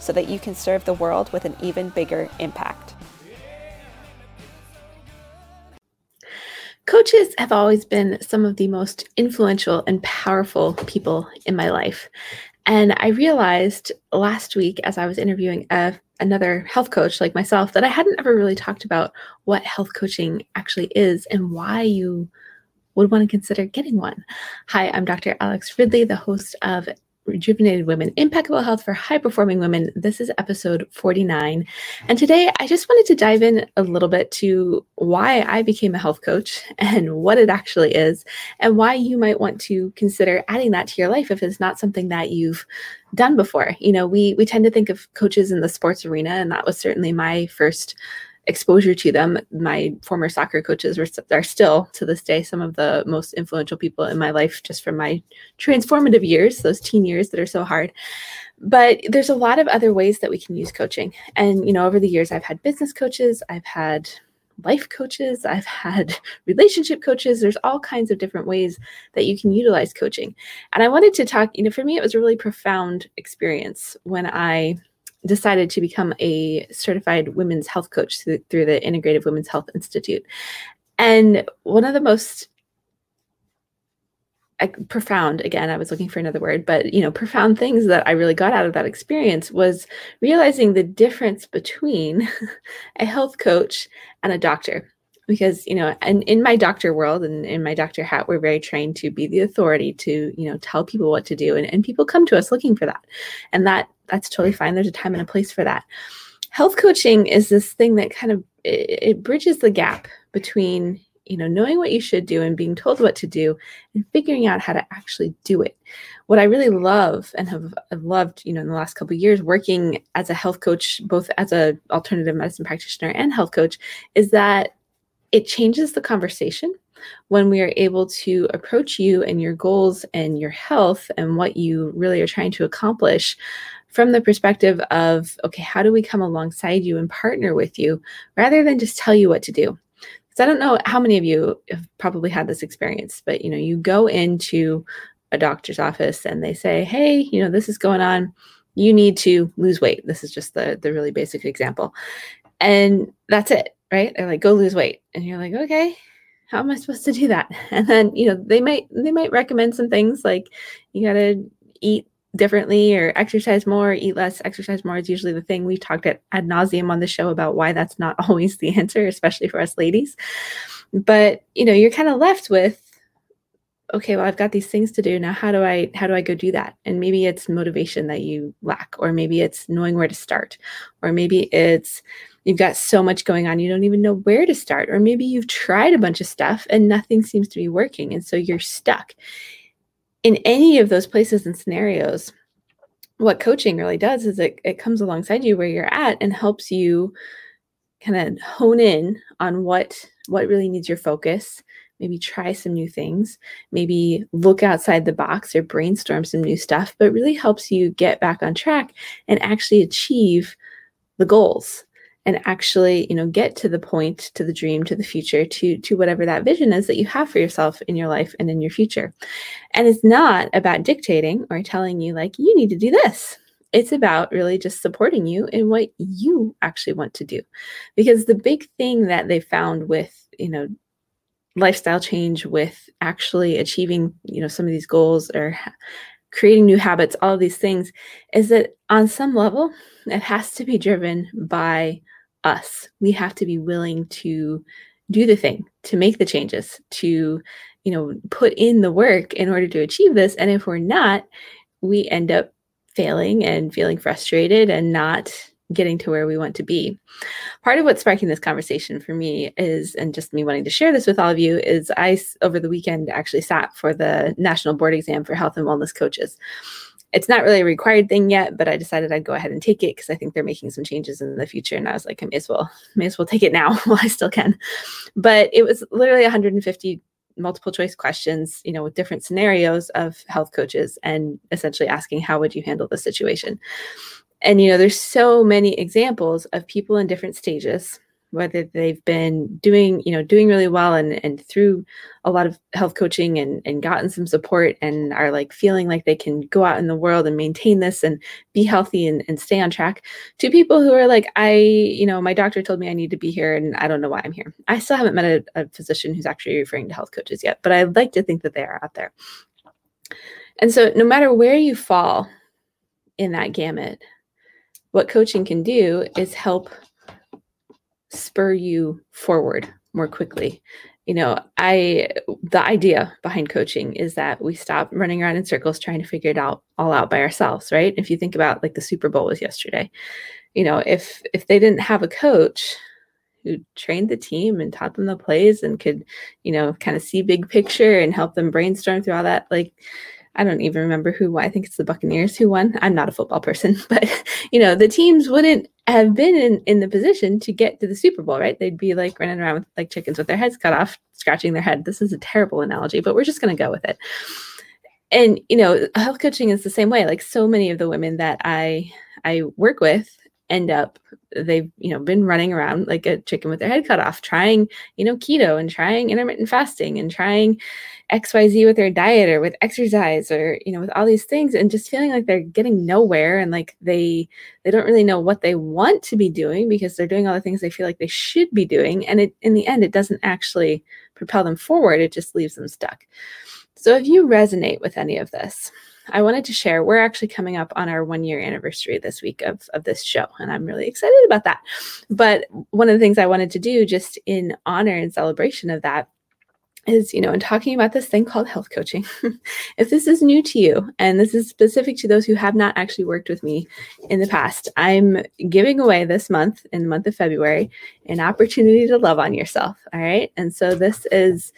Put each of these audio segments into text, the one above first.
so that you can serve the world with an even bigger impact. Coaches have always been some of the most influential and powerful people in my life. And I realized last week as I was interviewing a, another health coach like myself that I hadn't ever really talked about what health coaching actually is and why you would want to consider getting one. Hi, I'm Dr. Alex Ridley, the host of Rejuvenated Women, Impeccable Health for High Performing Women. This is episode 49. And today I just wanted to dive in a little bit to why I became a health coach and what it actually is, and why you might want to consider adding that to your life if it's not something that you've done before. You know, we we tend to think of coaches in the sports arena, and that was certainly my first exposure to them. My former soccer coaches were, are still to this day some of the most influential people in my life, just from my transformative years, those teen years that are so hard. But there's a lot of other ways that we can use coaching. And, you know, over the years, I've had business coaches, I've had life coaches, I've had relationship coaches. There's all kinds of different ways that you can utilize coaching. And I wanted to talk, you know, for me, it was a really profound experience when I decided to become a certified women's health coach through, through the Integrative Women's Health Institute. And one of the most profound again i was looking for another word but you know profound things that i really got out of that experience was realizing the difference between a health coach and a doctor. Because you know and in my doctor world and in my doctor hat we're very trained to be the authority to you know tell people what to do. And, and people come to us looking for that. And that that's totally fine. There's a time and a place for that. Health coaching is this thing that kind of it, it bridges the gap between you know knowing what you should do and being told what to do and figuring out how to actually do it. What i really love and have, loved you know in the last couple years working as a health coach both as a alternative medicine practitioner and health coach is that it changes the conversation when we are able to approach you and your goals and your health and what you really are trying to accomplish from the perspective of okay how do we come alongside you and partner with you rather than just tell you what to do because i don't know how many of you have probably had this experience but you know you go into a doctor's office and they say hey you know this is going on you need to lose weight this is just the the really basic example and that's it right? They're like, go lose weight. And you're like, okay, how am I supposed to do that? And then, you know, they might they might recommend some things like you gotta eat differently or exercise more, eat less, exercise more is usually the thing. We've talked at ad nauseum on the show about why that's not always the answer, especially for us ladies. But you know, you're kind of left with okay well i've got these things to do now how do i how do i go do that and maybe it's motivation that you lack or maybe it's knowing where to start or maybe it's you've got so much going on, you don't even know where to start. Or maybe you've tried a bunch of stuff and nothing seems to be working. And so you're stuck. In any of those places and scenarios, what coaching really does is it, it comes alongside you where you're at and helps you kind of hone in on what what really needs your focus. Maybe try some new things. Maybe look outside the box or brainstorm some new stuff but really helps you get back on track and actually achieve the goals and actually you know get to the point to the dream to the future to to whatever that vision is that you have for yourself in your life and in your future. And it's not about dictating or telling you like you need to do this. It's about really just supporting you in what you actually want to do. Because the big thing that they found with you know lifestyle change with actually achieving you know some of these goals or creating new habits all of these things is that on some level it has to be driven by us. We have to be willing to do the thing, to make the changes, to, you know, put in the work in order to achieve this. And if we're not, we end up failing and feeling frustrated and not getting to where we want to be. Part of what's sparking this conversation for me is, and just me wanting to share this with all of you, is I, over the weekend, actually sat for the national board exam for health and wellness coaches. It's not really a required thing yet, but I decided I'd go ahead and take it because I think they're making some changes in the future. And I was like, I may as well, may as well take it now while I still can. But it was literally 150 multiple choice questions, you know, with different scenarios of health coaches and essentially asking how would you handle the situation. And you know, there's so many examples of people in different stages whether they've been doing you know doing really well and and through a lot of health coaching and and gotten some support and are like feeling like they can go out in the world and maintain this and be healthy and, and stay on track. To people who are like i you know my doctor told me i need to be here and i don't know why i'm here. I still haven't met a, a physician who's actually referring to health coaches yet but i'd like to think that they are out there. And so no matter where you fall in that gamut what coaching can do is help spur you forward more quickly. You know i the idea behind coaching is that we stop running around in circles trying to figure it out all out by ourselves right? If you think about like the super bowl was yesterday you know if if they didn't have a coach who trained the team and taught them the plays and could you know kind of see big picture and help them brainstorm through all that like I don't even remember who won. I think it's the Buccaneers who won. I'm not a football person, but you know, the teams wouldn't have been in, in the position to get to the Super Bowl, right? They'd be like running around with like chickens with their heads cut off, scratching their head. This is a terrible analogy, but we're just to go with it. And you know, health coaching is the same way. Like so many of the women that I I work with end up they've you know been running around like a chicken with their head cut off trying you know keto and trying intermittent fasting and trying xyz with their diet or with exercise or you know with all these things and just feeling like they're getting nowhere and like they they don't really know what they want to be doing because they're doing all the things they feel like they should be doing. And it in the end it doesn't actually propel them forward. It just leaves them stuck. So if you resonate with any of this I wanted to share we're actually coming up on our one year anniversary this week of, of this show, and I'm really excited about that. But one of the things I wanted to do just in honor and celebration of that is, you know, in talking about this thing called health coaching, if this is new to you, and this is specific to those who have not actually worked with me in the past, I'm giving away this month, in the month of February, an opportunity to love on yourself. All right. And so this is,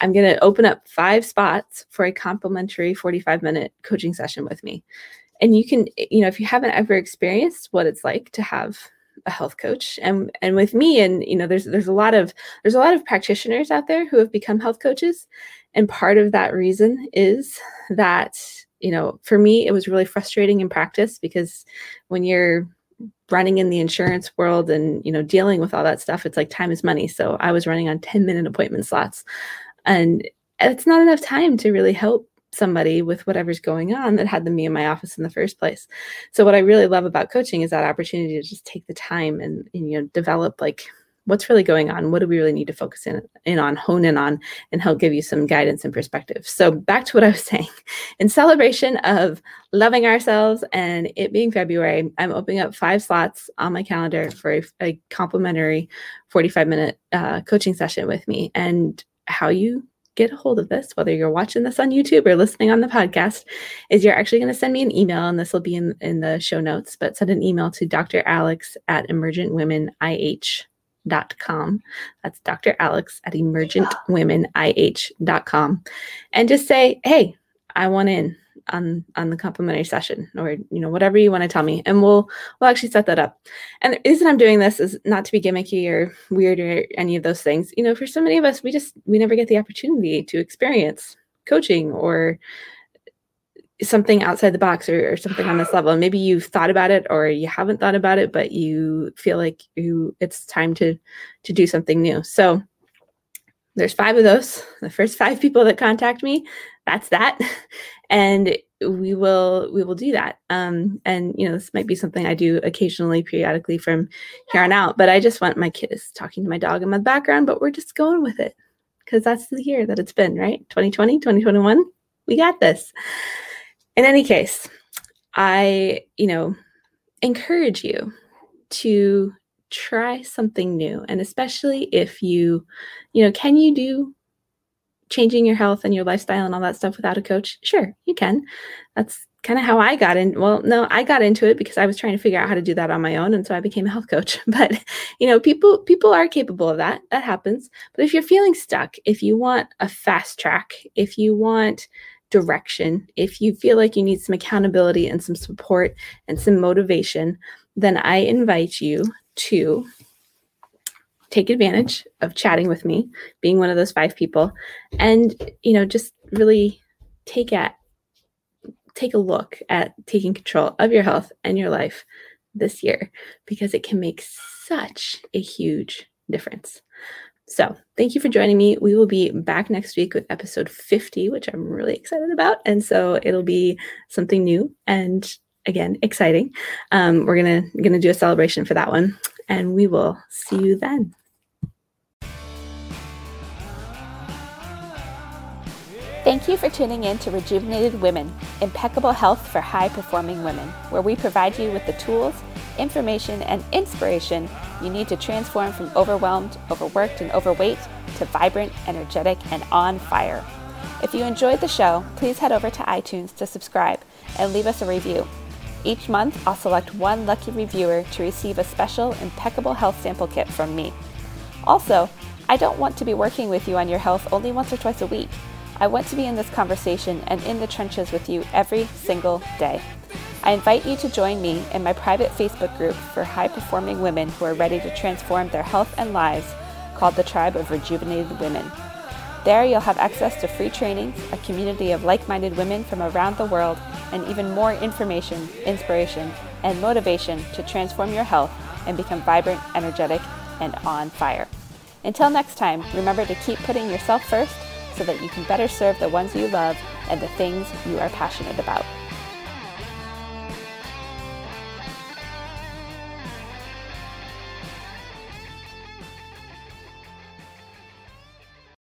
I'm going to open up five spots for a complimentary 45 minute coaching session with me. And you can, you know, if you haven't ever experienced what it's like to have a health coach. And and with me and you know there's there's a lot of there's a lot of practitioners out there who have become health coaches. And part of that reason is that you know for me it was really frustrating in practice because when you're running in the insurance world and you know dealing with all that stuff it's like time is money. So i was running on 10 minute appointment slots. And it's not enough time to really help somebody with whatever's going on that had them be in my office in the first place. So what I really love about coaching is that opportunity to just take the time and, and you know develop like what's really going on? What do we really need to focus in, in on hone in on? And help give you some guidance and perspective. So back to what i was saying. In celebration of loving ourselves and it being february i'm opening up five slots on my calendar for a, a complimentary 45 minute uh, coaching session with me. And how you get a hold of this, whether you're watching this on YouTube or listening on the podcast, is you're actually going to send me an email, and this will be in, in the show notes, but send an email to Dr. Alex at emergentwomenih.com. That's Dr. Alex at emergentwomenih.com. And just say, hey, I want in on on the complimentary session or you know whatever you want to tell me and we'll we'll actually set that up. And the reason i'm doing this is not to be gimmicky or weird or any of those things. You know for so many of us we just we never get the opportunity to experience coaching or something outside the box or, or something on this level. Maybe you've thought about it or you haven't thought about it but you feel like you it's time to to do something new. So there's five of those. The first five people that contact me that's that. And we will we will do that. Um and you know this might be something i do occasionally periodically from here on out but i just want my kids talking to my dog in the background but we're just going with it. Because that's the year that it's been right? 2020 2021 we got this. In any case i you know encourage you to try something new and especially if you you know can you do changing your health and your lifestyle and all that stuff without a coach? Sure, you can. That's kind of how I got in. Well, no, I got into it because I was trying to figure out how to do that on my own, and so I became a health coach. But you know, people people are capable of that. That happens. But if you're feeling stuck, if you want a fast track, if you want direction, if you feel like you need some accountability and some support and some motivation, then I invite you to take advantage of chatting with me, being one of those five people, and you know, just really take at take a look at taking control of your health and your life this year because it can make such a huge difference. So, thank you for joining me. We will be back next week with episode 50, which I'm really excited about. And so, it'll be something new and again, exciting. Um, we're going to going to do a celebration for that one, and we will see you then. Thank you for tuning in to Rejuvenated Women, impeccable health for high performing women, where we provide you with the tools, information, and inspiration you need to transform from overwhelmed, overworked, and overweight to vibrant, energetic, and on fire. If you enjoyed the show, please head over to iTunes to subscribe and leave us a review. Each month, I'll select one lucky reviewer to receive a special impeccable health sample kit from me. Also, I don't want to be working with you on your health only once or twice a week. I want to be in this conversation and in the trenches with you every single day. I invite you to join me in my private Facebook group for high performing women who are ready to transform their health and lives called the Tribe of Rejuvenated Women. There, you'll have access to free trainings, a community of like minded women from around the world, and even more information, inspiration, and motivation to transform your health and become vibrant, energetic, and on fire. Until next time, remember to keep putting yourself first so that you can better serve the ones you love and the things you are passionate about.